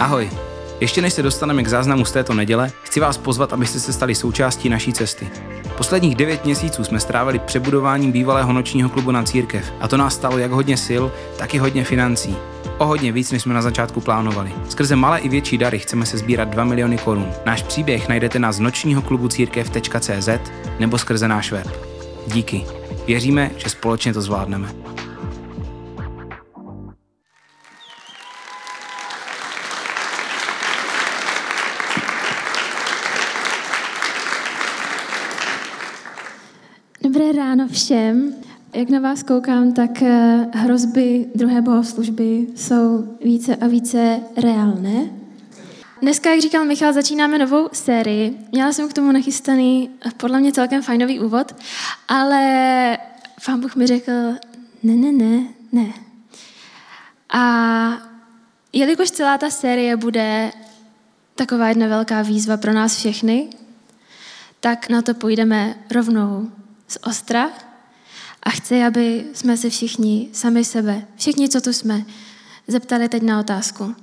Ahoj, ještě než se dostaneme k záznamu z této neděle, chci vás pozvat, abyste se stali součástí naší cesty. Posledních devět měsíců jsme strávili přebudováním bývalého nočního klubu na církev a to nás stalo jak hodně sil, tak i hodně financí. O hodně víc, než jsme na začátku plánovali. Skrze malé i větší dary chceme se sbírat 2 miliony korun. Náš příběh najdete na nočního klubu církev.cz nebo skrze náš web. Díky. Věříme, že společně to zvládneme. Všem. Jak na vás koukám, tak eh, hrozby druhé bohoslužby jsou více a více reálné. Dneska, jak říkal Michal, začínáme novou sérii. Měla jsem k tomu nachystaný eh, podle mě celkem fajnový úvod, ale pán Bůh mi řekl, ne, ne, ne, ne. A jelikož celá ta série bude taková jedna velká výzva pro nás všechny, tak na to půjdeme rovnou z ostra a chci, aby jsme se všichni, sami sebe, všichni, co tu jsme, zeptali teď na otázku.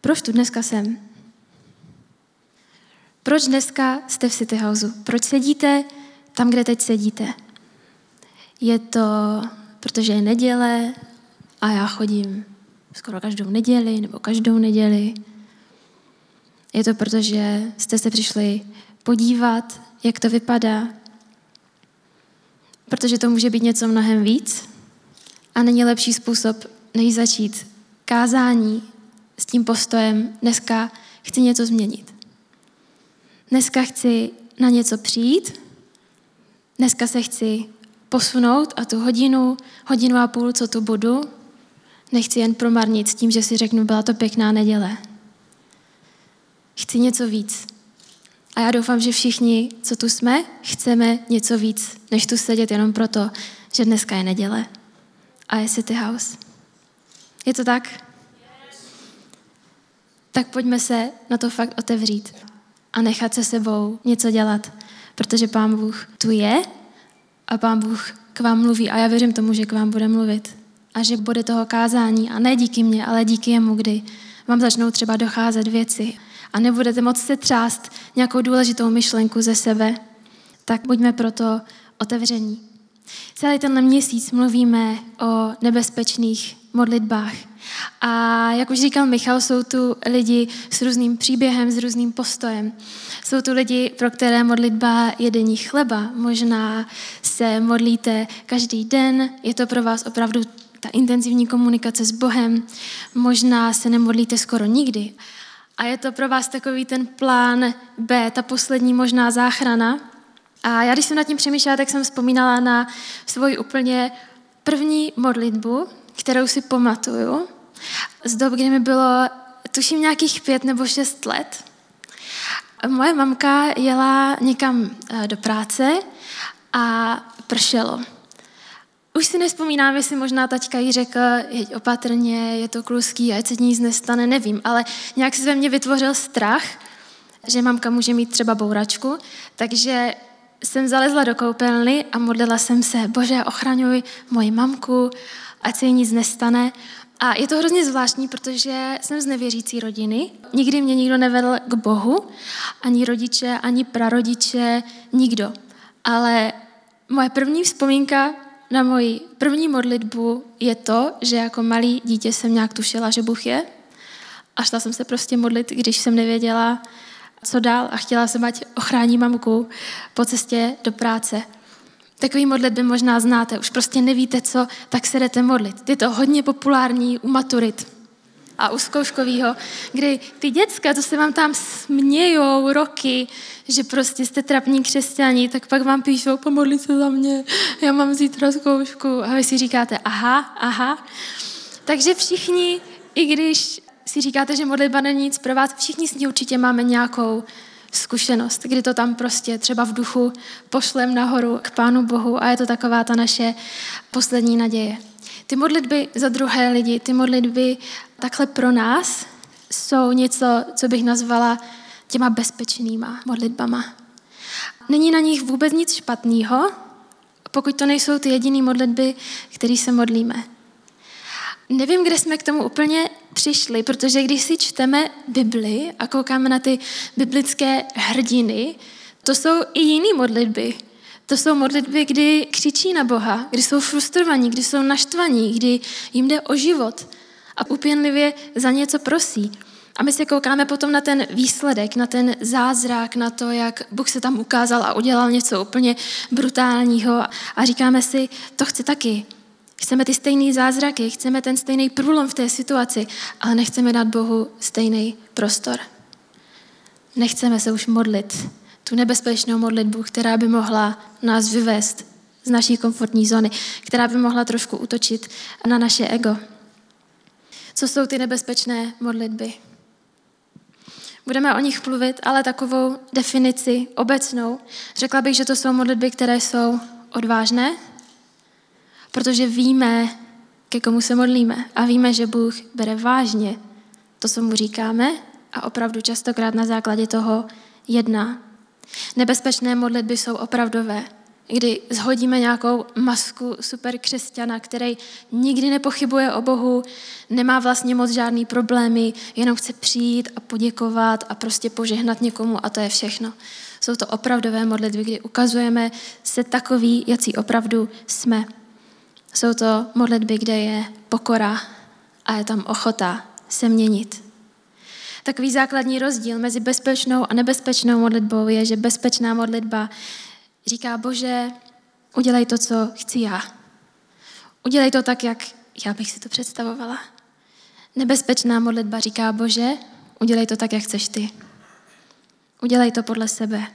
Proč tu dneska jsem? Proč dneska jste v City Houseu? Proč sedíte tam, kde teď sedíte? Je to, protože je neděle a já chodím skoro každou neděli nebo každou neděli. Je to, protože jste se přišli podívat, jak to vypadá, protože to může být něco mnohem víc a není lepší způsob, než začít kázání s tím postojem dneska chci něco změnit. Dneska chci na něco přijít, dneska se chci posunout a tu hodinu, hodinu a půl, co tu budu, nechci jen promarnit s tím, že si řeknu, byla to pěkná neděle. Chci něco víc. A já doufám, že všichni, co tu jsme, chceme něco víc, než tu sedět jenom proto, že dneska je neděle a je City House. Je to tak? Tak pojďme se na to fakt otevřít a nechat se sebou něco dělat, protože Pán Bůh tu je a Pán Bůh k vám mluví a já věřím tomu, že k vám bude mluvit a že bude toho kázání a ne díky mně, ale díky jemu, kdy vám začnou třeba docházet věci a nebudete moc se třást nějakou důležitou myšlenku ze sebe, tak buďme proto otevření. Celý tenhle měsíc mluvíme o nebezpečných modlitbách. A jak už říkal Michal, jsou tu lidi s různým příběhem, s různým postojem. Jsou tu lidi, pro které modlitba je denní chleba. Možná se modlíte každý den, je to pro vás opravdu ta intenzivní komunikace s Bohem. Možná se nemodlíte skoro nikdy. A je to pro vás takový ten plán B, ta poslední možná záchrana. A já, když jsem nad tím přemýšlela, tak jsem vzpomínala na svoji úplně první modlitbu, kterou si pamatuju, z dob, kdy mi bylo, tuším, nějakých pět nebo šest let. Moje mamka jela někam eh, do práce a pršelo. Už si nespomínám, jestli možná taťka jí řekl, jeď opatrně, je to kluský, ať se nic nestane, nevím, ale nějak se ve mně vytvořil strach, že mamka může mít třeba bouračku, takže jsem zalezla do koupelny a modlila jsem se, bože, ochraňuj moji mamku, ať se jí nic nestane. A je to hrozně zvláštní, protože jsem z nevěřící rodiny. Nikdy mě nikdo nevedl k Bohu, ani rodiče, ani prarodiče, nikdo. Ale moje první vzpomínka na moji první modlitbu je to, že jako malý dítě jsem nějak tušila, že Bůh je. A šla jsem se prostě modlit, když jsem nevěděla, co dál a chtěla jsem, ať ochrání mamku po cestě do práce. Takový modlitby možná znáte, už prostě nevíte co, tak se jdete modlit. Je to hodně populární u maturit a u zkouškového, kdy ty děcka, to se vám tam smějou roky, že prostě jste trapní křesťaní, tak pak vám píšou, pomodli se za mě, já mám zítra zkoušku. A vy si říkáte, aha, aha. Takže všichni, i když si říkáte, že modlitba není nic pro vás, všichni s ní určitě máme nějakou zkušenost, kdy to tam prostě třeba v duchu pošlem nahoru k Pánu Bohu a je to taková ta naše poslední naděje. Ty modlitby za druhé lidi, ty modlitby takhle pro nás jsou něco, co bych nazvala těma bezpečnýma modlitbama. Není na nich vůbec nic špatného, pokud to nejsou ty jediné modlitby, které se modlíme. Nevím, kde jsme k tomu úplně přišli, protože když si čteme Bibli a koukáme na ty biblické hrdiny, to jsou i jiné modlitby. To jsou modlitby, kdy křičí na Boha, kdy jsou frustrovaní, kdy jsou naštvaní, kdy jim jde o život a upěnlivě za něco prosí. A my se koukáme potom na ten výsledek, na ten zázrak, na to, jak Bůh se tam ukázal a udělal něco úplně brutálního a říkáme si, to chci taky. Chceme ty stejné zázraky, chceme ten stejný průlom v té situaci, ale nechceme dát Bohu stejný prostor. Nechceme se už modlit tu nebezpečnou modlitbu, která by mohla nás vyvést z naší komfortní zóny, která by mohla trošku utočit na naše ego. Co jsou ty nebezpečné modlitby? Budeme o nich mluvit, ale takovou definici obecnou. Řekla bych, že to jsou modlitby, které jsou odvážné, protože víme, ke komu se modlíme a víme, že Bůh bere vážně to, co mu říkáme a opravdu častokrát na základě toho jedná. Nebezpečné modlitby jsou opravdové, kdy zhodíme nějakou masku super křesťana, který nikdy nepochybuje o Bohu, nemá vlastně moc žádný problémy, jenom chce přijít a poděkovat a prostě požehnat někomu a to je všechno. Jsou to opravdové modlitby, kdy ukazujeme se takový, jací opravdu jsme. Jsou to modlitby, kde je pokora a je tam ochota se měnit. Takový základní rozdíl mezi bezpečnou a nebezpečnou modlitbou je, že bezpečná modlitba říká, Bože, udělej to, co chci já. Udělej to tak, jak já bych si to představovala. Nebezpečná modlitba říká, Bože, udělej to tak, jak chceš ty. Udělej to podle sebe.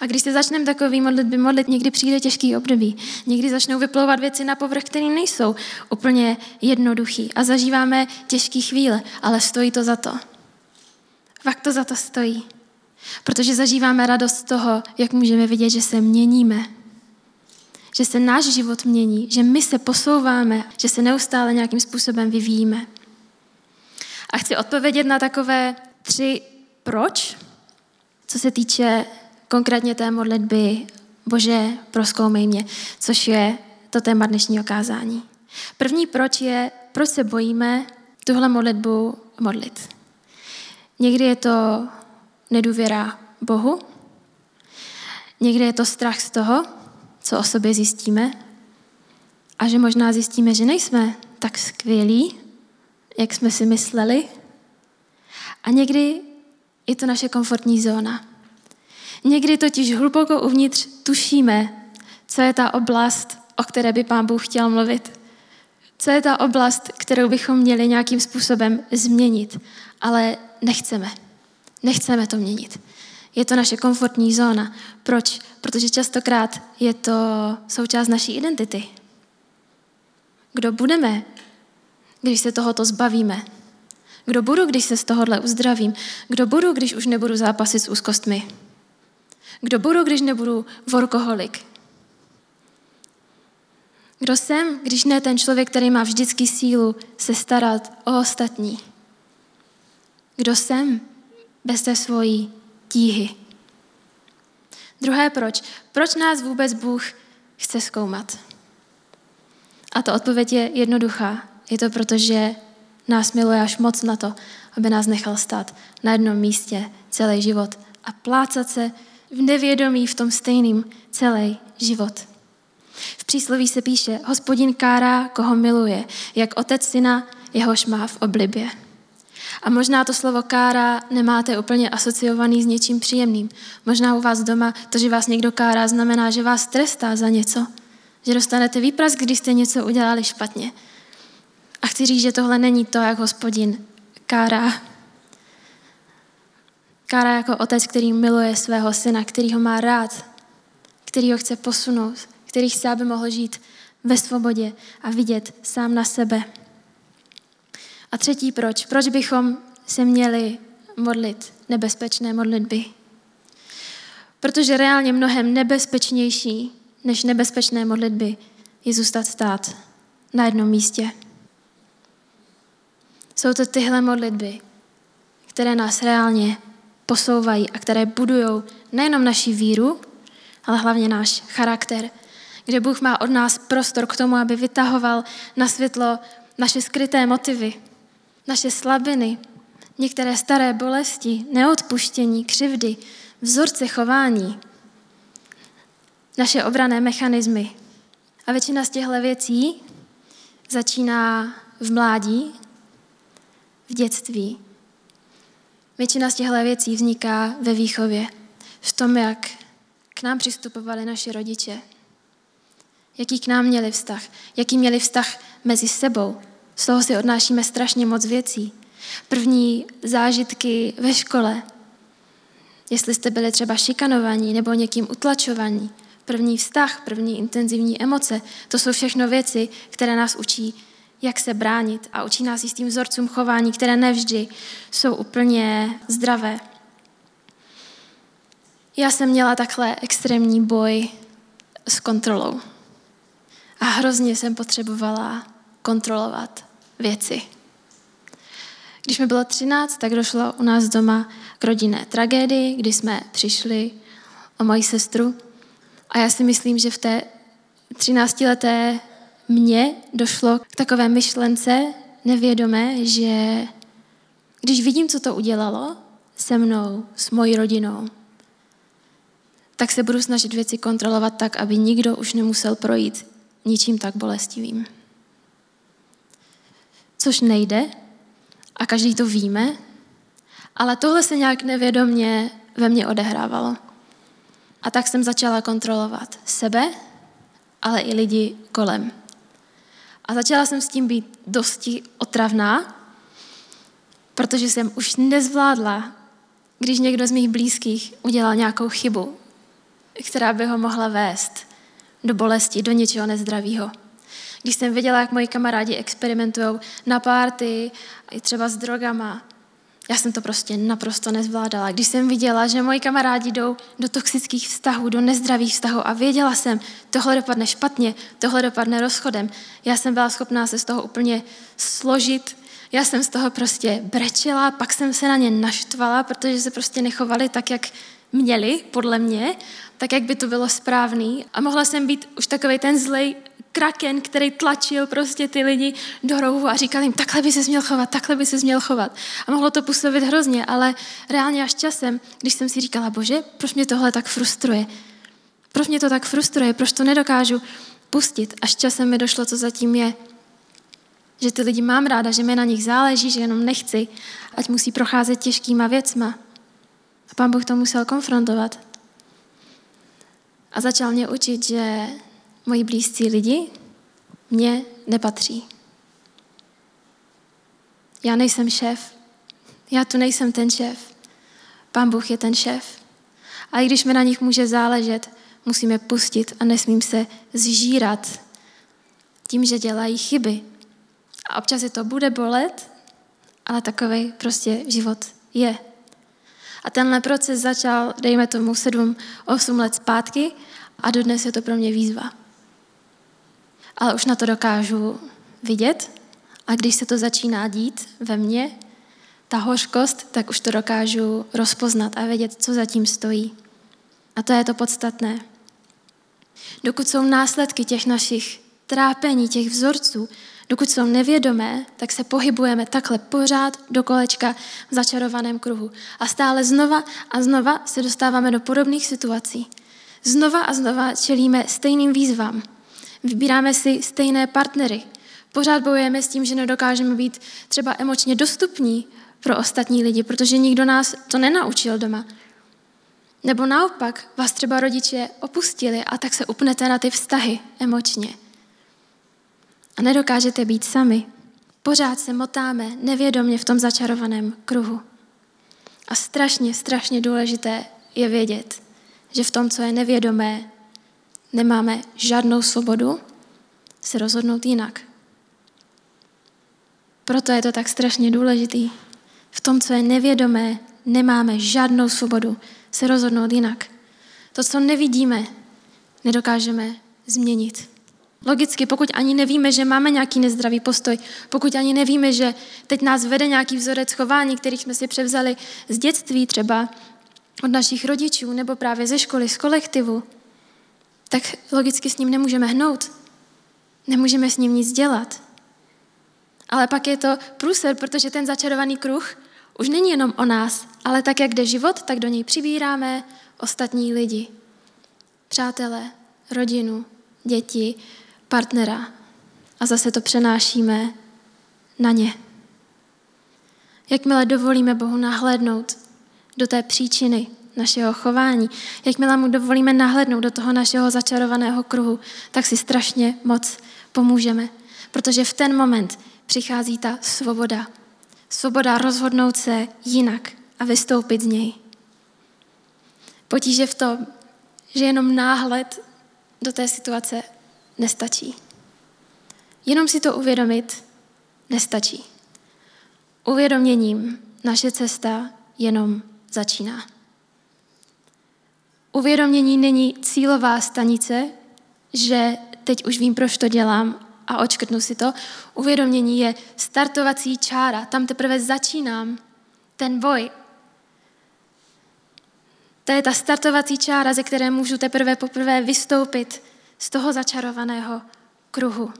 A když se začneme takový modlitby modlit, někdy přijde těžký období. Někdy začnou vyplouvat věci na povrch, které nejsou úplně jednoduchý. A zažíváme těžké chvíle, ale stojí to za to. Fakt to za to stojí. Protože zažíváme radost z toho, jak můžeme vidět, že se měníme. Že se náš život mění, že my se posouváme, že se neustále nějakým způsobem vyvíjíme. A chci odpovědět na takové tři proč, co se týče konkrétně té modlitby Bože, proskoumej mě, což je to téma dnešního kázání. První proč je, proč se bojíme tuhle modlitbu modlit. Někdy je to nedůvěra Bohu, někdy je to strach z toho, co o sobě zjistíme a že možná zjistíme, že nejsme tak skvělí, jak jsme si mysleli. A někdy je to naše komfortní zóna. Někdy totiž hluboko uvnitř tušíme, co je ta oblast, o které by Pán Bůh chtěl mluvit. Co je ta oblast, kterou bychom měli nějakým způsobem změnit, ale nechceme. Nechceme to měnit. Je to naše komfortní zóna. Proč? Protože častokrát je to součást naší identity. Kdo budeme, když se tohoto zbavíme? Kdo budu, když se z tohohle uzdravím? Kdo budu, když už nebudu zápasit s úzkostmi? Kdo budu, když nebudu workoholik? Kdo jsem, když ne ten člověk, který má vždycky sílu se starat o ostatní? Kdo jsem bez té svojí tíhy? Druhé proč. Proč nás vůbec Bůh chce zkoumat? A ta odpověď je jednoduchá. Je to proto, že nás miluje až moc na to, aby nás nechal stát na jednom místě celý život a plácat se v nevědomí v tom stejným celý život. V přísloví se píše, hospodin kárá, koho miluje, jak otec syna, jehož má v oblibě. A možná to slovo kára nemáte úplně asociovaný s něčím příjemným. Možná u vás doma to, že vás někdo kárá, znamená, že vás trestá za něco. Že dostanete výprask, když jste něco udělali špatně. A chci říct, že tohle není to, jak hospodin kárá. Kára jako otec, který miluje svého syna, který ho má rád, který ho chce posunout, který chce, aby mohl žít ve svobodě a vidět sám na sebe. A třetí proč? Proč bychom se měli modlit nebezpečné modlitby? Protože reálně mnohem nebezpečnější než nebezpečné modlitby je zůstat stát na jednom místě. Jsou to tyhle modlitby, které nás reálně posouvají a které budují nejenom naši víru, ale hlavně náš charakter, kde Bůh má od nás prostor k tomu, aby vytahoval na světlo naše skryté motivy, naše slabiny, některé staré bolesti, neodpuštění, křivdy, vzorce chování, naše obrané mechanismy. A většina z těchto věcí začíná v mládí, v dětství. Většina z těchto věcí vzniká ve výchově, v tom, jak k nám přistupovali naši rodiče, jaký k nám měli vztah, jaký měli vztah mezi sebou. Z toho si odnášíme strašně moc věcí. První zážitky ve škole, jestli jste byli třeba šikanovaní nebo někým utlačovaní, první vztah, první intenzivní emoce, to jsou všechno věci, které nás učí, jak se bránit a učí nás tím vzorcům chování, které nevždy jsou úplně zdravé. Já jsem měla takhle extrémní boj s kontrolou. A hrozně jsem potřebovala kontrolovat věci. Když mi bylo 13, tak došlo u nás doma k rodinné tragédii, kdy jsme přišli o moji sestru. A já si myslím, že v té 13-leté mně došlo k takové myšlence nevědomé, že když vidím, co to udělalo se mnou, s mojí rodinou, tak se budu snažit věci kontrolovat tak, aby nikdo už nemusel projít ničím tak bolestivým. Což nejde a každý to víme, ale tohle se nějak nevědomně ve mně odehrávalo. A tak jsem začala kontrolovat sebe, ale i lidi kolem. A začala jsem s tím být dosti otravná, protože jsem už nezvládla, když někdo z mých blízkých udělal nějakou chybu, která by ho mohla vést do bolesti, do něčeho nezdravého. Když jsem viděla, jak moji kamarádi experimentují na párty, i třeba s drogama, já jsem to prostě naprosto nezvládala. Když jsem viděla, že moji kamarádi jdou do toxických vztahů, do nezdravých vztahů a věděla jsem, tohle dopadne špatně, tohle dopadne rozchodem, já jsem byla schopná se z toho úplně složit, já jsem z toho prostě brečela, pak jsem se na ně naštvala, protože se prostě nechovali tak, jak měli, podle mě, tak, jak by to bylo správný. A mohla jsem být už takový ten zlej kraken, který tlačil prostě ty lidi do rohu a říkal jim, takhle by se měl chovat, takhle by se měl chovat. A mohlo to působit hrozně, ale reálně až časem, když jsem si říkala, bože, proč mě tohle tak frustruje? Proč mě to tak frustruje? Proč to nedokážu pustit? Až časem mi došlo, co zatím je. Že ty lidi mám ráda, že mi na nich záleží, že jenom nechci, ať musí procházet těžkýma věcma. A pán Bůh to musel konfrontovat. A začal mě učit, že moji blízcí lidi mě nepatří. Já nejsem šéf. Já tu nejsem ten šéf. Pán Bůh je ten šéf. A i když mi na nich může záležet, musíme pustit a nesmím se zžírat tím, že dělají chyby. A občas je to bude bolet, ale takový prostě život je. A tenhle proces začal, dejme tomu, 7-8 let zpátky a dodnes je to pro mě výzva ale už na to dokážu vidět a když se to začíná dít ve mně, ta hořkost, tak už to dokážu rozpoznat a vědět, co zatím stojí. A to je to podstatné. Dokud jsou následky těch našich trápení, těch vzorců, dokud jsou nevědomé, tak se pohybujeme takhle pořád do kolečka v začarovaném kruhu. A stále znova a znova se dostáváme do podobných situací. Znova a znova čelíme stejným výzvám. Vybíráme si stejné partnery. Pořád bojujeme s tím, že nedokážeme být třeba emočně dostupní pro ostatní lidi, protože nikdo nás to nenaučil doma. Nebo naopak, vás třeba rodiče opustili a tak se upnete na ty vztahy emočně. A nedokážete být sami. Pořád se motáme nevědomně v tom začarovaném kruhu. A strašně, strašně důležité je vědět, že v tom, co je nevědomé, nemáme žádnou svobodu se rozhodnout jinak. Proto je to tak strašně důležitý. V tom, co je nevědomé, nemáme žádnou svobodu se rozhodnout jinak. To, co nevidíme, nedokážeme změnit. Logicky, pokud ani nevíme, že máme nějaký nezdravý postoj, pokud ani nevíme, že teď nás vede nějaký vzorec chování, který jsme si převzali z dětství třeba od našich rodičů nebo právě ze školy, z kolektivu, tak logicky s ním nemůžeme hnout. Nemůžeme s ním nic dělat. Ale pak je to průser, protože ten začarovaný kruh už není jenom o nás, ale tak, jak jde život, tak do něj přibíráme ostatní lidi. Přátelé, rodinu, děti, partnera. A zase to přenášíme na ně. Jakmile dovolíme Bohu nahlédnout do té příčiny našeho chování, jakmile mu dovolíme nahlédnout do toho našeho začarovaného kruhu, tak si strašně moc pomůžeme. Protože v ten moment přichází ta svoboda. Svoboda rozhodnout se jinak a vystoupit z něj. Potíže v tom, že jenom náhled do té situace nestačí. Jenom si to uvědomit nestačí. Uvědoměním naše cesta jenom začíná. Uvědomění není cílová stanice, že teď už vím, proč to dělám a očkrtnu si to. Uvědomění je startovací čára, tam teprve začínám ten boj. To je ta startovací čára, ze které můžu teprve poprvé vystoupit z toho začarovaného kruhu.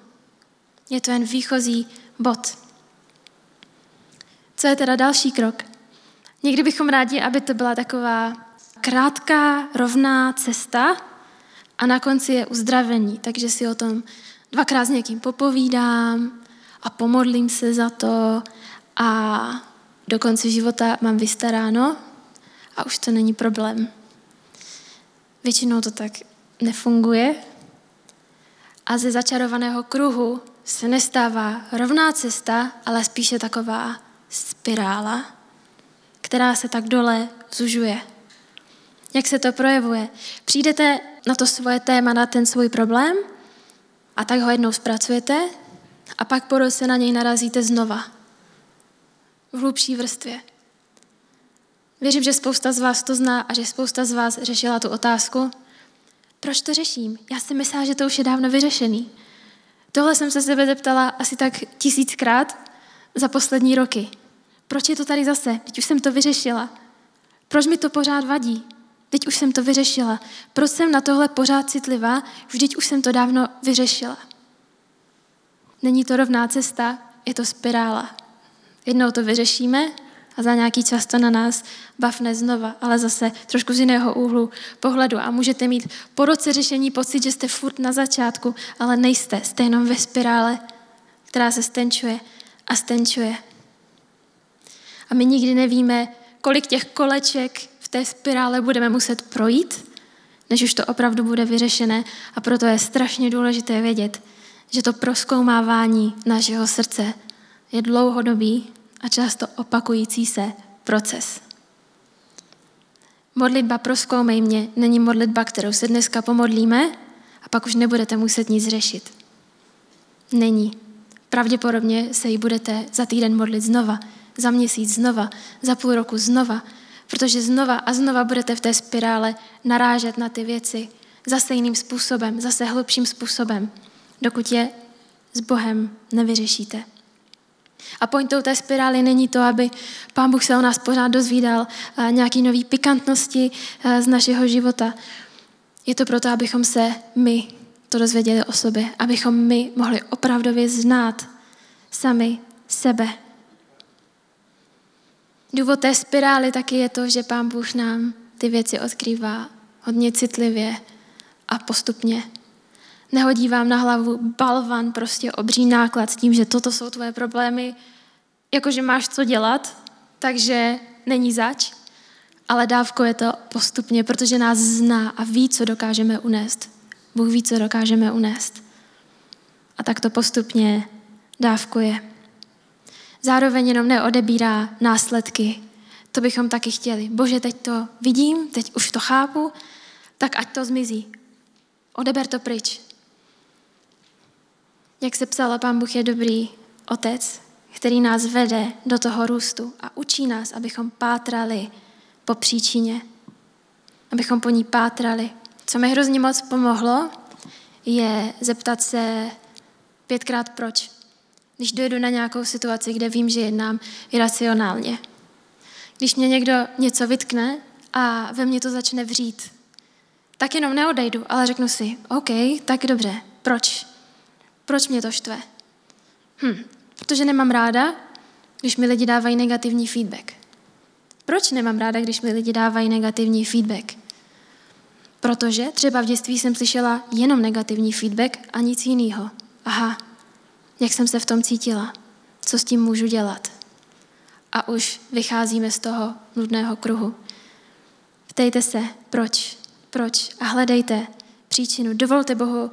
Je to jen výchozí bod. Co je teda další krok? Někdy bychom rádi, aby to byla taková krátká, rovná cesta a na konci je uzdravení, takže si o tom dvakrát s někým popovídám a pomodlím se za to a do konce života mám vystaráno a už to není problém. Většinou to tak nefunguje a ze začarovaného kruhu se nestává rovná cesta, ale spíše taková spirála, která se tak dole zužuje. Jak se to projevuje? Přijdete na to svoje téma, na ten svůj problém a tak ho jednou zpracujete a pak po roce na něj narazíte znova. V hlubší vrstvě. Věřím, že spousta z vás to zná a že spousta z vás řešila tu otázku, proč to řeším? Já si myslela, že to už je dávno vyřešený. Tohle jsem se sebe zeptala asi tak tisíckrát za poslední roky. Proč je to tady zase? Teď už jsem to vyřešila. Proč mi to pořád vadí? Teď už jsem to vyřešila. Proč jsem na tohle pořád citlivá? Vždyť už jsem to dávno vyřešila. Není to rovná cesta, je to spirála. Jednou to vyřešíme a za nějaký čas to na nás bavne znova, ale zase trošku z jiného úhlu pohledu. A můžete mít po roce řešení pocit, že jste furt na začátku, ale nejste, jste jenom ve spirále, která se stenčuje a stenčuje. A my nikdy nevíme, kolik těch koleček té spirále budeme muset projít, než už to opravdu bude vyřešené. A proto je strašně důležité vědět, že to proskoumávání našeho srdce je dlouhodobý a často opakující se proces. Modlitba proskoumej mě není modlitba, kterou se dneska pomodlíme a pak už nebudete muset nic řešit. Není. Pravděpodobně se jí budete za týden modlit znova, za měsíc znova, za půl roku znova, protože znova a znova budete v té spirále narážet na ty věci zase jiným způsobem, zase hlubším způsobem, dokud je s Bohem nevyřešíte. A pointou té spirály není to, aby Pán Bůh se o nás pořád dozvídal eh, nějaký nový pikantnosti eh, z našeho života. Je to proto, abychom se my to dozvěděli o sobě, abychom my mohli opravdově znát sami sebe. Důvod té spirály taky je to, že Pán Bůh nám ty věci odkrývá hodně citlivě a postupně. Nehodí vám na hlavu balvan, prostě obří náklad s tím, že toto jsou tvoje problémy, jakože máš co dělat, takže není zač, ale dávkuje to postupně, protože nás zná a ví, co dokážeme unést. Bůh ví, co dokážeme unést. A tak to postupně dávkuje. Zároveň jenom neodebírá následky. To bychom taky chtěli. Bože, teď to vidím, teď už to chápu, tak ať to zmizí. Odeber to pryč. Jak se psala, Pán Bůh je dobrý otec, který nás vede do toho růstu a učí nás, abychom pátrali po příčině, abychom po ní pátrali. Co mi hrozně moc pomohlo, je zeptat se pětkrát proč. Když dojdu na nějakou situaci, kde vím, že jednám iracionálně. Když mě někdo něco vytkne a ve mně to začne vřít, tak jenom neodejdu, ale řeknu si, OK, tak dobře, proč? Proč mě to štve? Hm, Protože nemám ráda, když mi lidi dávají negativní feedback. Proč nemám ráda, když mi lidi dávají negativní feedback? Protože třeba v dětství jsem slyšela jenom negativní feedback a nic jiného. Aha, jak jsem se v tom cítila, co s tím můžu dělat. A už vycházíme z toho nudného kruhu. Ptejte se, proč, proč a hledejte příčinu. Dovolte Bohu,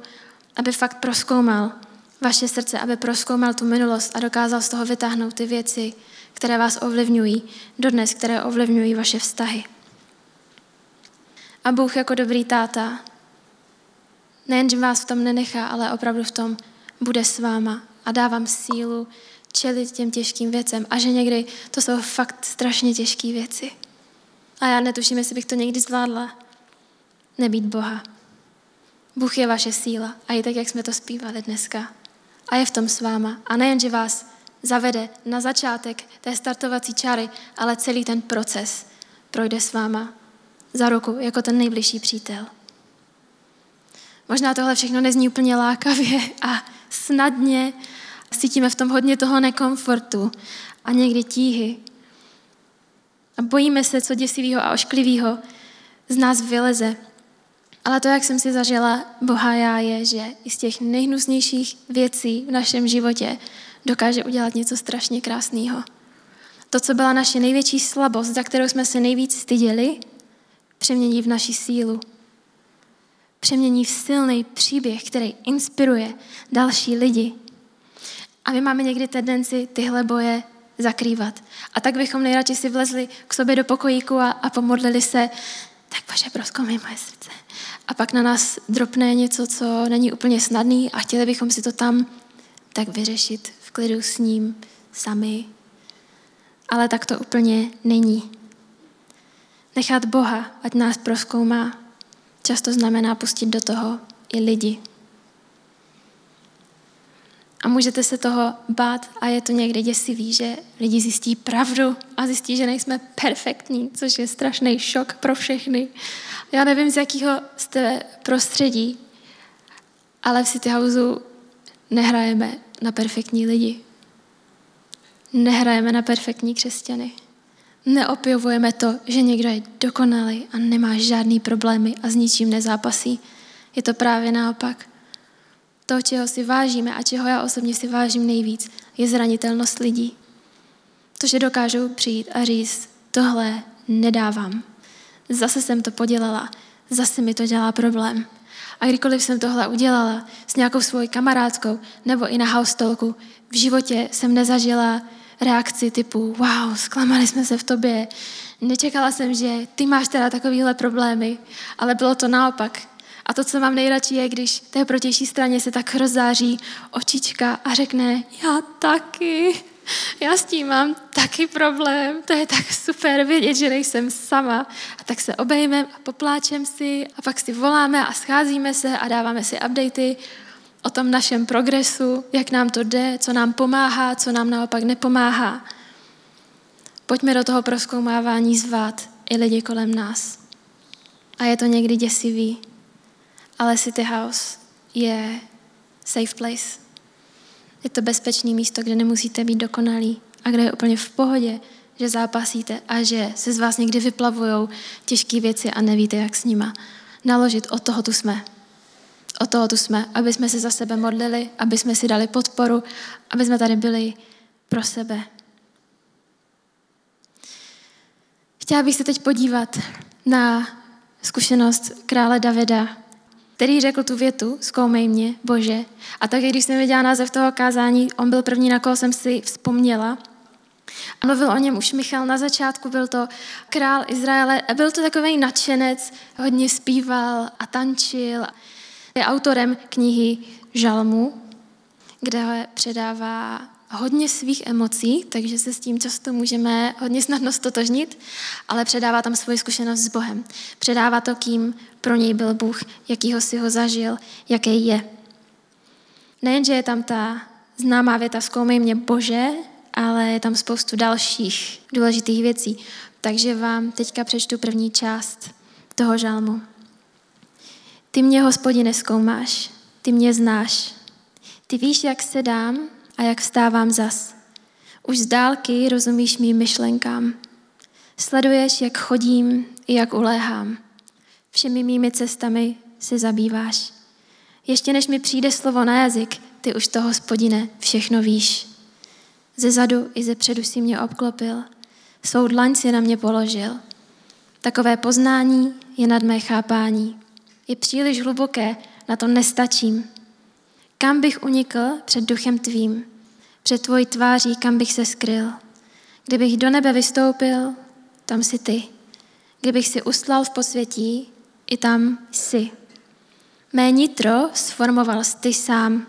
aby fakt proskoumal vaše srdce, aby proskoumal tu minulost a dokázal z toho vytáhnout ty věci, které vás ovlivňují, dodnes, které ovlivňují vaše vztahy. A Bůh jako dobrý táta nejenže vás v tom nenechá, ale opravdu v tom bude s váma a dá vám sílu čelit těm těžkým věcem. A že někdy to jsou fakt strašně těžké věci. A já netuším, jestli bych to někdy zvládla. Nebýt Boha. Bůh je vaše síla. A i tak, jak jsme to zpívali dneska. A je v tom s váma. A nejen, že vás zavede na začátek té startovací čáry, ale celý ten proces projde s váma za ruku jako ten nejbližší přítel. Možná tohle všechno nezní úplně lákavě a snadně, cítíme v tom hodně toho nekomfortu a někdy tíhy. A bojíme se, co děsivého a ošklivého z nás vyleze. Ale to, jak jsem si zažila Boha já, je, že i z těch nejhnusnějších věcí v našem životě dokáže udělat něco strašně krásného. To, co byla naše největší slabost, za kterou jsme se nejvíc styděli, přemění v naši sílu. Přemění v silný příběh, který inspiruje další lidi. A my máme někdy tendenci tyhle boje zakrývat. A tak bychom nejradši si vlezli k sobě do pokojíku a, a pomodlili se, tak bože, proskoumej moje srdce. A pak na nás dropne něco, co není úplně snadný a chtěli bychom si to tam tak vyřešit v klidu s ním sami. Ale tak to úplně není. Nechat Boha, ať nás proskoumá, často znamená pustit do toho i lidi. A můžete se toho bát a je to někdy děsivý, že lidi zjistí pravdu a zjistí, že nejsme perfektní, což je strašný šok pro všechny. Já nevím, z jakého jste prostředí, ale v City Houseu nehrajeme na perfektní lidi. Nehrajeme na perfektní křesťany. Neopěvujeme to, že někdo je dokonalý a nemá žádný problémy a s ničím nezápasí. Je to právě naopak. To, čeho si vážíme a čeho já osobně si vážím nejvíc, je zranitelnost lidí. To, že dokážou přijít a říct, tohle nedávám. Zase jsem to podělala, zase mi to dělá problém. A kdykoliv jsem tohle udělala s nějakou svojí kamarádkou nebo i na house talku, v životě jsem nezažila reakci typu wow, zklamali jsme se v tobě, nečekala jsem, že ty máš teda takovýhle problémy, ale bylo to naopak. A to, co mám nejradši, je, když té protější straně se tak rozzáří očička a řekne, já taky, já s tím mám taky problém, to je tak super vědět, že nejsem sama. A tak se obejmeme a popláčem si a pak si voláme a scházíme se a dáváme si updaty o tom našem progresu, jak nám to jde, co nám pomáhá, co nám naopak nepomáhá. Pojďme do toho proskoumávání zvát i lidi kolem nás. A je to někdy děsivý, ale City House je safe place. Je to bezpečné místo, kde nemusíte být dokonalí a kde je úplně v pohodě, že zápasíte a že se z vás někdy vyplavují těžké věci a nevíte, jak s nima naložit. Od toho tu jsme. O toho tu jsme, aby jsme se za sebe modlili, aby jsme si dali podporu, aby jsme tady byli pro sebe. Chtěla bych se teď podívat na zkušenost krále Davida, který řekl tu větu, zkoumej mě, Bože. A tak, když jsem viděla název toho kázání, on byl první, na koho jsem si vzpomněla. A mluvil o něm už Michal na začátku, byl to král Izraele byl to takový nadšenec, hodně zpíval a tančil. Je autorem knihy Žalmu, kde předává hodně svých emocí, takže se s tím často můžeme hodně snadno stotožnit, ale předává tam svoji zkušenost s Bohem. Předává to, kým pro něj byl Bůh, jakýho si ho zažil, jaký je. Nejenže je tam ta známá věta zkoumej mě Bože, ale je tam spoustu dalších důležitých věcí. Takže vám teďka přečtu první část toho žalmu. Ty mě, hospodine, zkoumáš, ty mě znáš. Ty víš, jak se dám a jak vstávám zas. Už z dálky rozumíš mým myšlenkám. Sleduješ, jak chodím i jak uléhám. Všemi mými cestami se zabýváš. Ještě než mi přijde slovo na jazyk, ty už to, hospodine, všechno víš. Ze zadu i ze předu si mě obklopil, svou dlaň si na mě položil. Takové poznání je nad mé chápání. Je příliš hluboké, na to nestačím. Kam bych unikl před duchem tvým? Před tvojí tváří, kam bych se skryl? Kdybych do nebe vystoupil, tam jsi ty. Kdybych si ustlal v posvětí, i tam jsi. Mé nitro sformoval ty sám.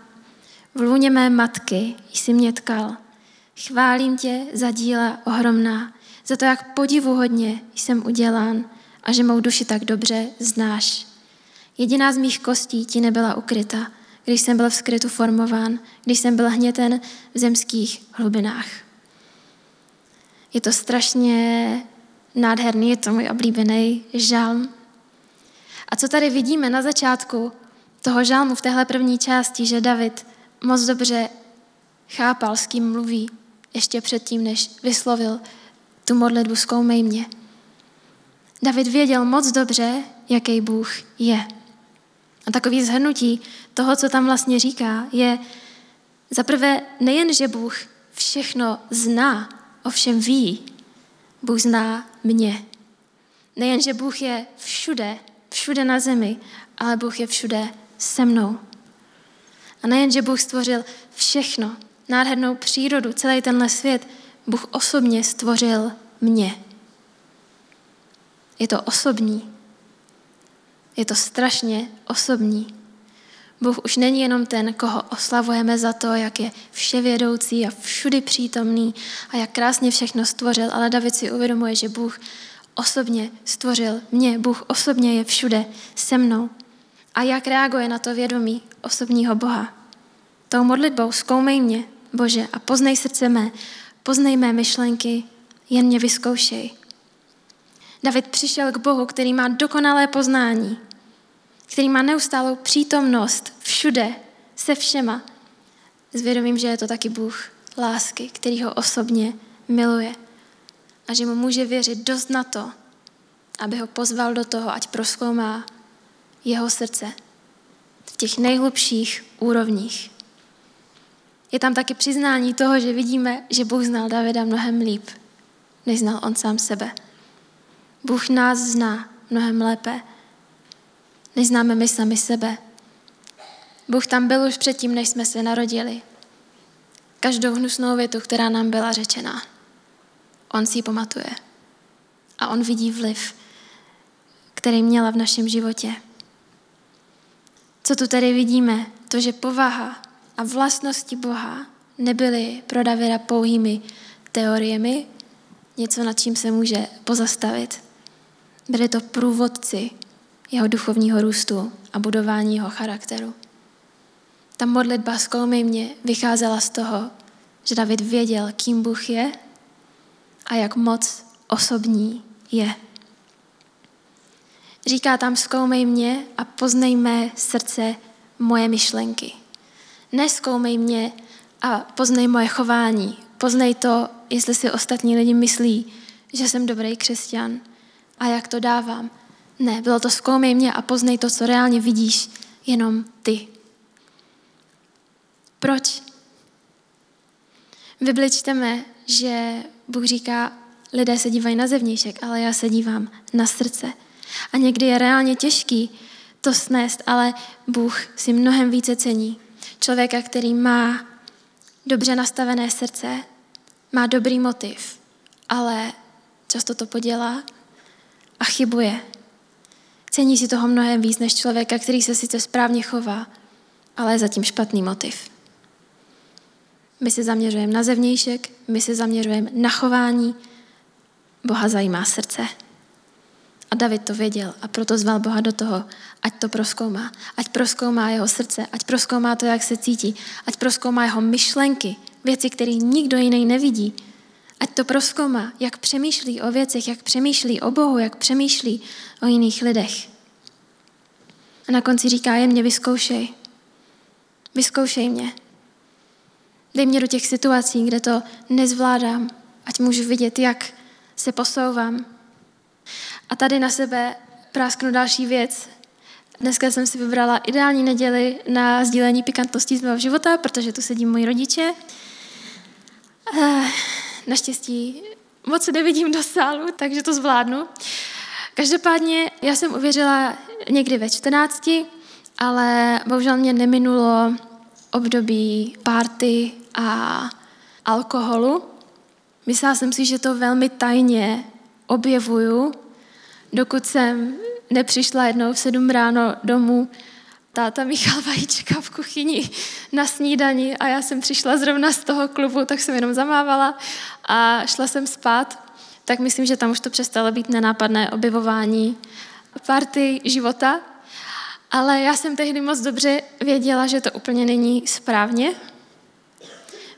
V lůně mé matky jsi mě tkal. Chválím tě za díla ohromná, za to, jak podivuhodně jsem udělán a že mou duši tak dobře znáš. Jediná z mých kostí ti nebyla ukryta, když jsem byl v skrytu formován, když jsem byl hněten v zemských hlubinách. Je to strašně nádherný, je to můj oblíbený žalm. A co tady vidíme na začátku toho žalmu v téhle první části, že David moc dobře chápal, s kým mluví, ještě předtím, než vyslovil tu modlitbu zkoumej mě. David věděl moc dobře, jaký Bůh je. A takový zhrnutí toho, co tam vlastně říká, je zaprvé nejen, že Bůh všechno zná, ovšem ví, Bůh zná mě. Nejen, že Bůh je všude, všude na zemi, ale Bůh je všude se mnou. A nejen, že Bůh stvořil všechno, nádhernou přírodu, celý tenhle svět, Bůh osobně stvořil mě. Je to osobní. Je to strašně osobní. Bůh už není jenom ten, koho oslavujeme za to, jak je vševědoucí a všudy přítomný a jak krásně všechno stvořil, ale David si uvědomuje, že Bůh osobně stvořil mě, Bůh osobně je všude se mnou. A jak reaguje na to vědomí osobního Boha? Tou modlitbou zkoumej mě, Bože, a poznej srdce mé, poznej mé myšlenky, jen mě vyzkoušej. David přišel k Bohu, který má dokonalé poznání, který má neustálou přítomnost všude, se všema, s vědomím, že je to taky Bůh lásky, který ho osobně miluje a že mu může věřit dost na to, aby ho pozval do toho, ať proskoumá jeho srdce v těch nejhlubších úrovních. Je tam taky přiznání toho, že vidíme, že Bůh znal Davida mnohem líp, než znal on sám sebe. Bůh nás zná mnohem lépe, než známe my sami sebe. Bůh tam byl už předtím, než jsme se narodili. Každou hnusnou větu, která nám byla řečena, on si ji pamatuje. A on vidí vliv, který měla v našem životě. Co tu tady vidíme? To, že povaha a vlastnosti Boha nebyly pro Davida pouhými teoriemi, něco, nad čím se může pozastavit. Byli to průvodci jeho duchovního růstu a budování jeho charakteru. Ta modlitba zkoumej mě vycházela z toho, že David věděl, kým Bůh je a jak moc osobní je. Říká tam, zkoumej mě a poznej mé srdce, moje myšlenky. Neskoumej mě a poznej moje chování. Poznej to, jestli si ostatní lidi myslí, že jsem dobrý křesťan a jak to dávám. Ne, bylo to zkoumej mě a poznej to, co reálně vidíš, jenom ty. Proč? V čteme, že Bůh říká, lidé se dívají na zevnějšek, ale já se dívám na srdce. A někdy je reálně těžký to snést, ale Bůh si mnohem více cení. Člověka, který má dobře nastavené srdce, má dobrý motiv, ale často to podělá a chybuje. Cení si toho mnohem víc než člověka, který se sice správně chová, ale je zatím špatný motiv. My se zaměřujeme na zevnějšek, my se zaměřujeme na chování, Boha zajímá srdce. A David to věděl a proto zval Boha do toho, ať to proskoumá. Ať proskoumá jeho srdce, ať proskoumá to, jak se cítí, ať proskoumá jeho myšlenky, věci, které nikdo jiný nevidí. Ať to proskoumá, jak přemýšlí o věcech, jak přemýšlí o Bohu, jak přemýšlí o jiných lidech. A na konci říká, jen mě vyzkoušej. Vyzkoušej mě. Dej mě do těch situací, kde to nezvládám, ať můžu vidět, jak se posouvám. A tady na sebe prásknu další věc. Dneska jsem si vybrala ideální neděli na sdílení pikantností z mého života, protože tu sedí moji rodiče. Eh, naštěstí moc nevidím do sálu, takže to zvládnu. Každopádně já jsem uvěřila někdy ve 14, ale bohužel mě neminulo období párty a alkoholu. Myslela jsem si, že to velmi tajně objevuju, dokud jsem nepřišla jednou v sedm ráno domů, táta míchal vajíčka v kuchyni na snídani a já jsem přišla zrovna z toho klubu, tak jsem jenom zamávala a šla jsem spát. Tak myslím, že tam už to přestalo být nenápadné objevování party života. Ale já jsem tehdy moc dobře věděla, že to úplně není správně.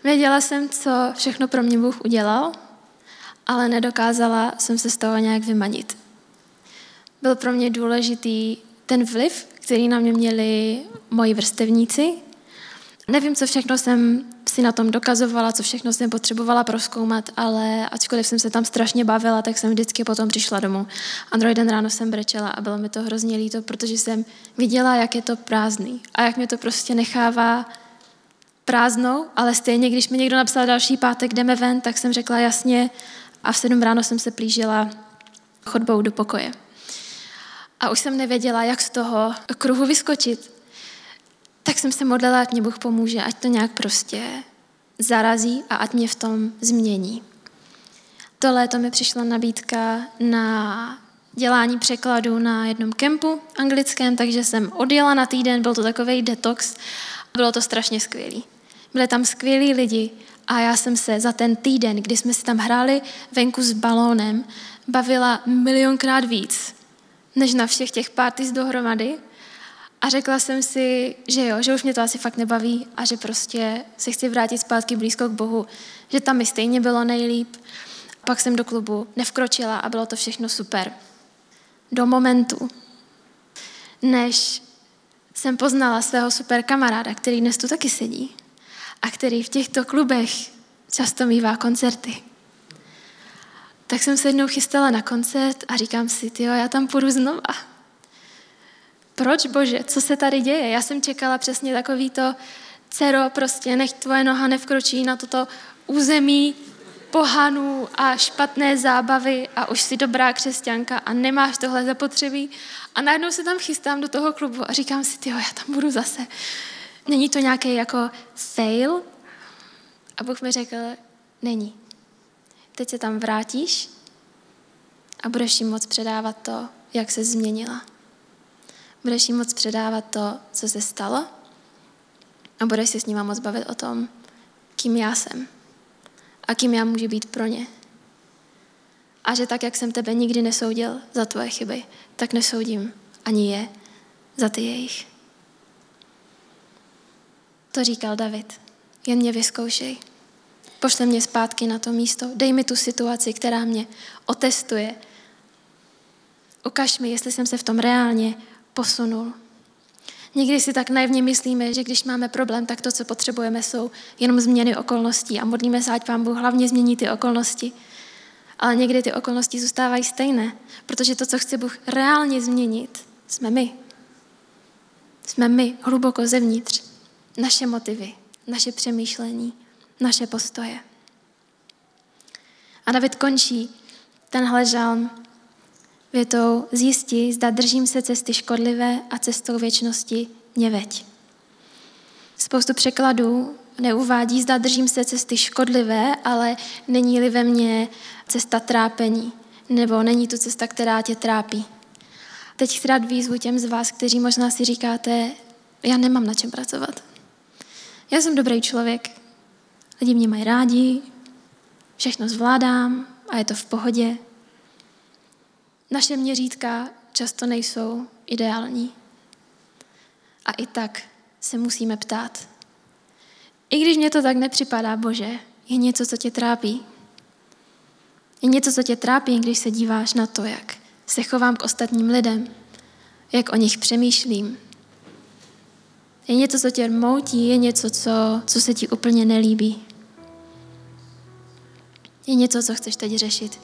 Věděla jsem, co všechno pro mě Bůh udělal, ale nedokázala jsem se z toho nějak vymanit. Byl pro mě důležitý ten vliv, který na mě měli moji vrstevníci. Nevím, co všechno jsem si na tom dokazovala, co všechno jsem potřebovala proskoumat, ale ačkoliv jsem se tam strašně bavila, tak jsem vždycky potom přišla domů. A druhý den ráno jsem brečela a bylo mi to hrozně líto, protože jsem viděla, jak je to prázdný a jak mě to prostě nechává prázdnou, ale stejně, když mi někdo napsal další pátek, jdeme ven, tak jsem řekla jasně a v sedm ráno jsem se plížila chodbou do pokoje. A už jsem nevěděla, jak z toho kruhu vyskočit. Tak jsem se modlila, ať mě Bůh pomůže, ať to nějak prostě zarazí a ať mě v tom změní. To léto mi přišla nabídka na dělání překladu na jednom kempu anglickém, takže jsem odjela na týden, byl to takový detox a bylo to strašně skvělý. Byli tam skvělí lidi a já jsem se za ten týden, kdy jsme si tam hráli venku s balónem, bavila milionkrát víc, než na všech těch parties dohromady. A řekla jsem si, že jo, že už mě to asi fakt nebaví a že prostě se chci vrátit zpátky blízko k Bohu, že tam mi stejně bylo nejlíp. Pak jsem do klubu nevkročila a bylo to všechno super. Do momentu, než jsem poznala svého super kamaráda, který dnes tu taky sedí a který v těchto klubech často mývá koncerty. Tak jsem se jednou chystala na koncert a říkám si, jo, já tam půjdu znova. Proč, bože, co se tady děje? Já jsem čekala přesně takový to, dcero, prostě nech tvoje noha nevkročí na toto území pohanů a špatné zábavy a už si dobrá křesťanka a nemáš tohle zapotřebí. A najednou se tam chystám do toho klubu a říkám si, jo, já tam budu zase. Není to nějaký jako fail? A Bůh mi řekl, není. Teď se tam vrátíš a budeš jim moc předávat to, jak se změnila. Budeš jim moc předávat to, co se stalo a budeš se s nima moc bavit o tom, kým já jsem a kým já můžu být pro ně. A že tak, jak jsem tebe nikdy nesoudil za tvoje chyby, tak nesoudím ani je za ty jejich. To říkal David. Jen mě vyzkoušej. Pošle mě zpátky na to místo. Dej mi tu situaci, která mě otestuje. Ukaž mi, jestli jsem se v tom reálně posunul. Někdy si tak naivně myslíme, že když máme problém, tak to, co potřebujeme, jsou jenom změny okolností a modlíme se, ať Pán Bůh hlavně změní ty okolnosti. Ale někdy ty okolnosti zůstávají stejné, protože to, co chce Bůh reálně změnit, jsme my. Jsme my hluboko zevnitř. Naše motivy, naše přemýšlení, naše postoje. A David končí tenhle žalm větou zjistí, zda držím se cesty škodlivé a cestou věčnosti mě veď. Spoustu překladů neuvádí, zda držím se cesty škodlivé, ale není-li ve mně cesta trápení, nebo není to cesta, která tě trápí. Teď chci dát výzvu těm z vás, kteří možná si říkáte, já nemám na čem pracovat. Já jsem dobrý člověk, lidi mě mají rádi, všechno zvládám a je to v pohodě. Naše měřítka často nejsou ideální. A i tak se musíme ptát. I když mě to tak nepřipadá, Bože, je něco, co tě trápí. Je něco, co tě trápí, když se díváš na to, jak se chovám k ostatním lidem, jak o nich přemýšlím, Je něco, co tě moutí, je něco, co, co se ti úplně nelíbí. Je něco, co chceš teď řešit.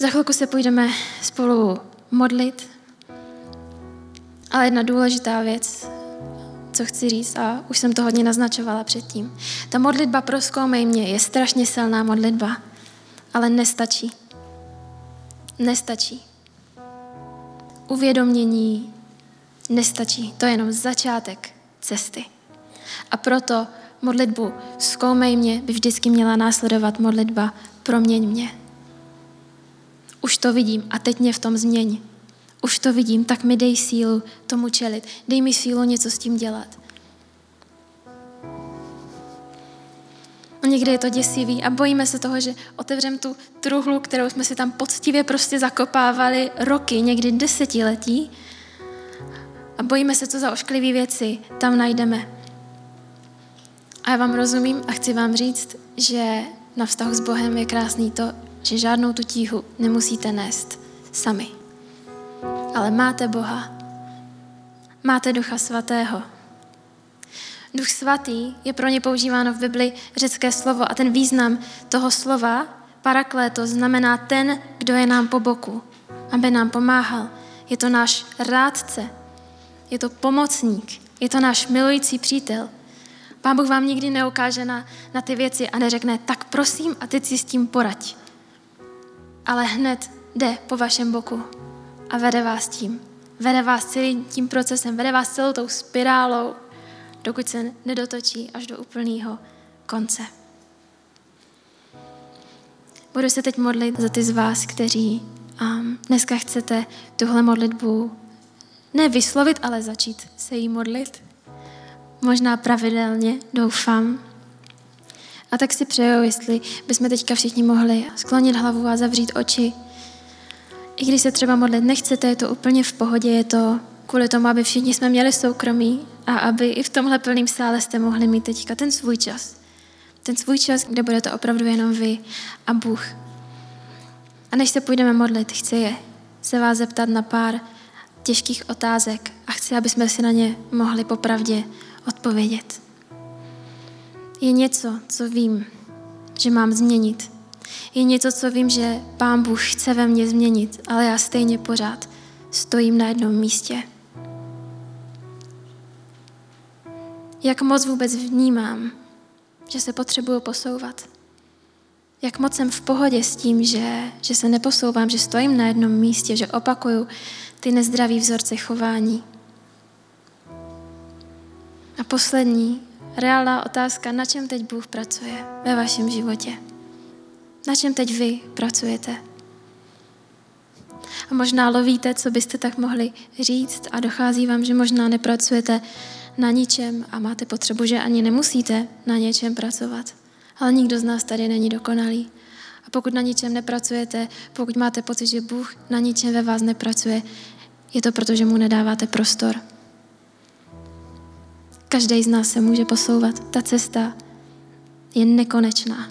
Za chvilku se půjdeme spolu modlit, ale jedna důležitá věc, co chci říct, a už jsem to hodně naznačovala předtím. Ta modlitba pro zkoumej mě je strašně silná modlitba, ale nestačí. Nestačí. Uvědomění nestačí. To je jenom začátek cesty. A proto modlitbu zkoumej mě by vždycky měla následovat modlitba proměň mě. Už to vidím a teď mě v tom změň. Už to vidím, tak mi dej sílu tomu čelit. Dej mi sílu něco s tím dělat. Někdy je to děsivý a bojíme se toho, že otevřem tu truhlu, kterou jsme si tam poctivě prostě zakopávali roky, někdy desetiletí a bojíme se, co za ošklivé věci tam najdeme. A já vám rozumím a chci vám říct, že na vztahu s Bohem je krásný to, že žádnou tu tíhu nemusíte nést sami. Ale máte Boha. Máte Ducha Svatého. Duch Svatý je pro ně používáno v Bibli řecké slovo a ten význam toho slova parakléto znamená ten, kdo je nám po boku, aby nám pomáhal. Je to náš rádce, je to pomocník, je to náš milující přítel. Pán Bůh vám nikdy neukáže na, na ty věci a neřekne, tak prosím a teď si s tím poraď ale hned jde po vašem boku a vede vás tím. Vede vás celým tím procesem, vede vás celou tou spirálou, dokud se nedotočí až do úplného konce. Budu se teď modlit za ty z vás, kteří um, dneska chcete tuhle modlitbu ne vyslovit, ale začít se jí modlit. Možná pravidelně, doufám. A tak si přeju, jestli bychom teďka všichni mohli sklonit hlavu a zavřít oči. I když se třeba modlit nechcete, je to úplně v pohodě, je to kvůli tomu, aby všichni jsme měli soukromí a aby i v tomhle plném sále jste mohli mít teďka ten svůj čas. Ten svůj čas, kde budete opravdu jenom vy a Bůh. A než se půjdeme modlit, chci je se vás zeptat na pár těžkých otázek a chci, aby jsme si na ně mohli popravdě odpovědět je něco, co vím, že mám změnit. Je něco, co vím, že Pán Bůh chce ve mně změnit, ale já stejně pořád stojím na jednom místě. Jak moc vůbec vnímám, že se potřebuju posouvat. Jak moc jsem v pohodě s tím, že, že se neposouvám, že stojím na jednom místě, že opakuju ty nezdraví vzorce chování. Poslední, reálná otázka, na čem teď Bůh pracuje ve vašem životě. Na čem teď vy pracujete. A možná lovíte, co byste tak mohli říct a dochází vám, že možná nepracujete na ničem a máte potřebu, že ani nemusíte na něčem pracovat. Ale nikdo z nás tady není dokonalý. A pokud na ničem nepracujete, pokud máte pocit, že Bůh na ničem ve vás nepracuje, je to proto, že mu nedáváte prostor. Každý z nás se může posouvat. Ta cesta je nekonečná.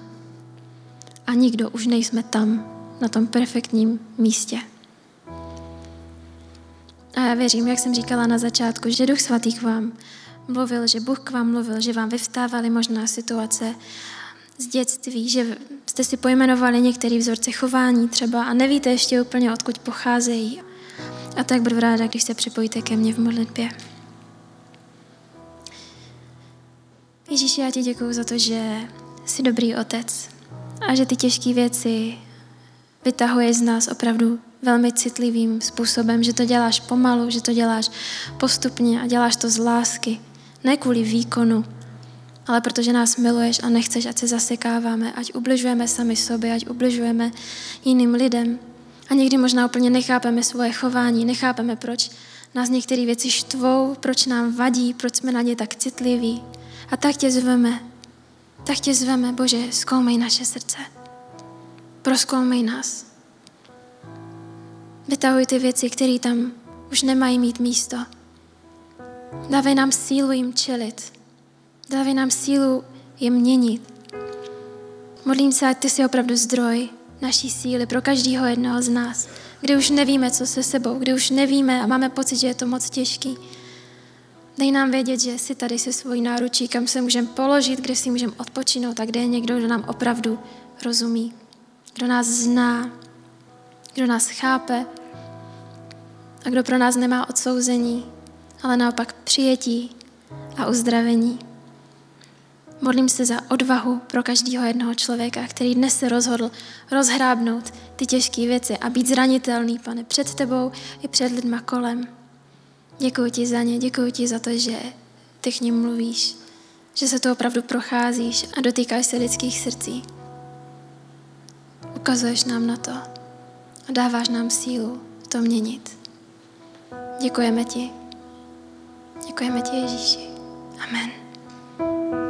A nikdo už nejsme tam, na tom perfektním místě. A já věřím, jak jsem říkala na začátku, že Duch Svatý k vám mluvil, že Bůh k vám mluvil, že vám vyvstávaly možná situace z dětství, že jste si pojmenovali některé vzorce chování třeba a nevíte ještě úplně, odkud pocházejí. A tak budu ráda, když se připojíte ke mně v modlitbě. Ježíši, já ti děkuji za to, že jsi dobrý otec a že ty těžké věci vytahuješ z nás opravdu velmi citlivým způsobem, že to děláš pomalu, že to děláš postupně a děláš to z lásky. Ne kvůli výkonu, ale protože nás miluješ a nechceš, ať se zasekáváme, ať ubližujeme sami sobě, ať ubližujeme jiným lidem. A někdy možná úplně nechápeme svoje chování, nechápeme, proč nás některé věci štvou, proč nám vadí, proč jsme na ně tak citliví. A tak tě zveme, tak tě zveme, Bože, zkoumej naše srdce. Proskoumej nás. Vytahuj ty věci, které tam už nemají mít místo. Dávej nám sílu jim čelit. Dávej nám sílu je měnit. Modlím se, ať ty jsi opravdu zdroj naší síly pro každého jednoho z nás, kdy už nevíme, co se sebou, kdy už nevíme a máme pocit, že je to moc těžký. Dej nám vědět, že jsi tady se svojí náručí, kam se můžeme položit, kde si můžeme odpočinout a kde je někdo, kdo nám opravdu rozumí, kdo nás zná, kdo nás chápe a kdo pro nás nemá odsouzení, ale naopak přijetí a uzdravení. Modlím se za odvahu pro každého jednoho člověka, který dnes se rozhodl rozhrábnout ty těžké věci a být zranitelný, pane, před tebou i před lidma kolem. Děkuji ti za ně, děkuji ti za to, že ty k ním mluvíš, že se to opravdu procházíš a dotýkáš se lidských srdcí. Ukazuješ nám na to a dáváš nám sílu to měnit. Děkujeme ti. Děkujeme ti, Ježíši. Amen.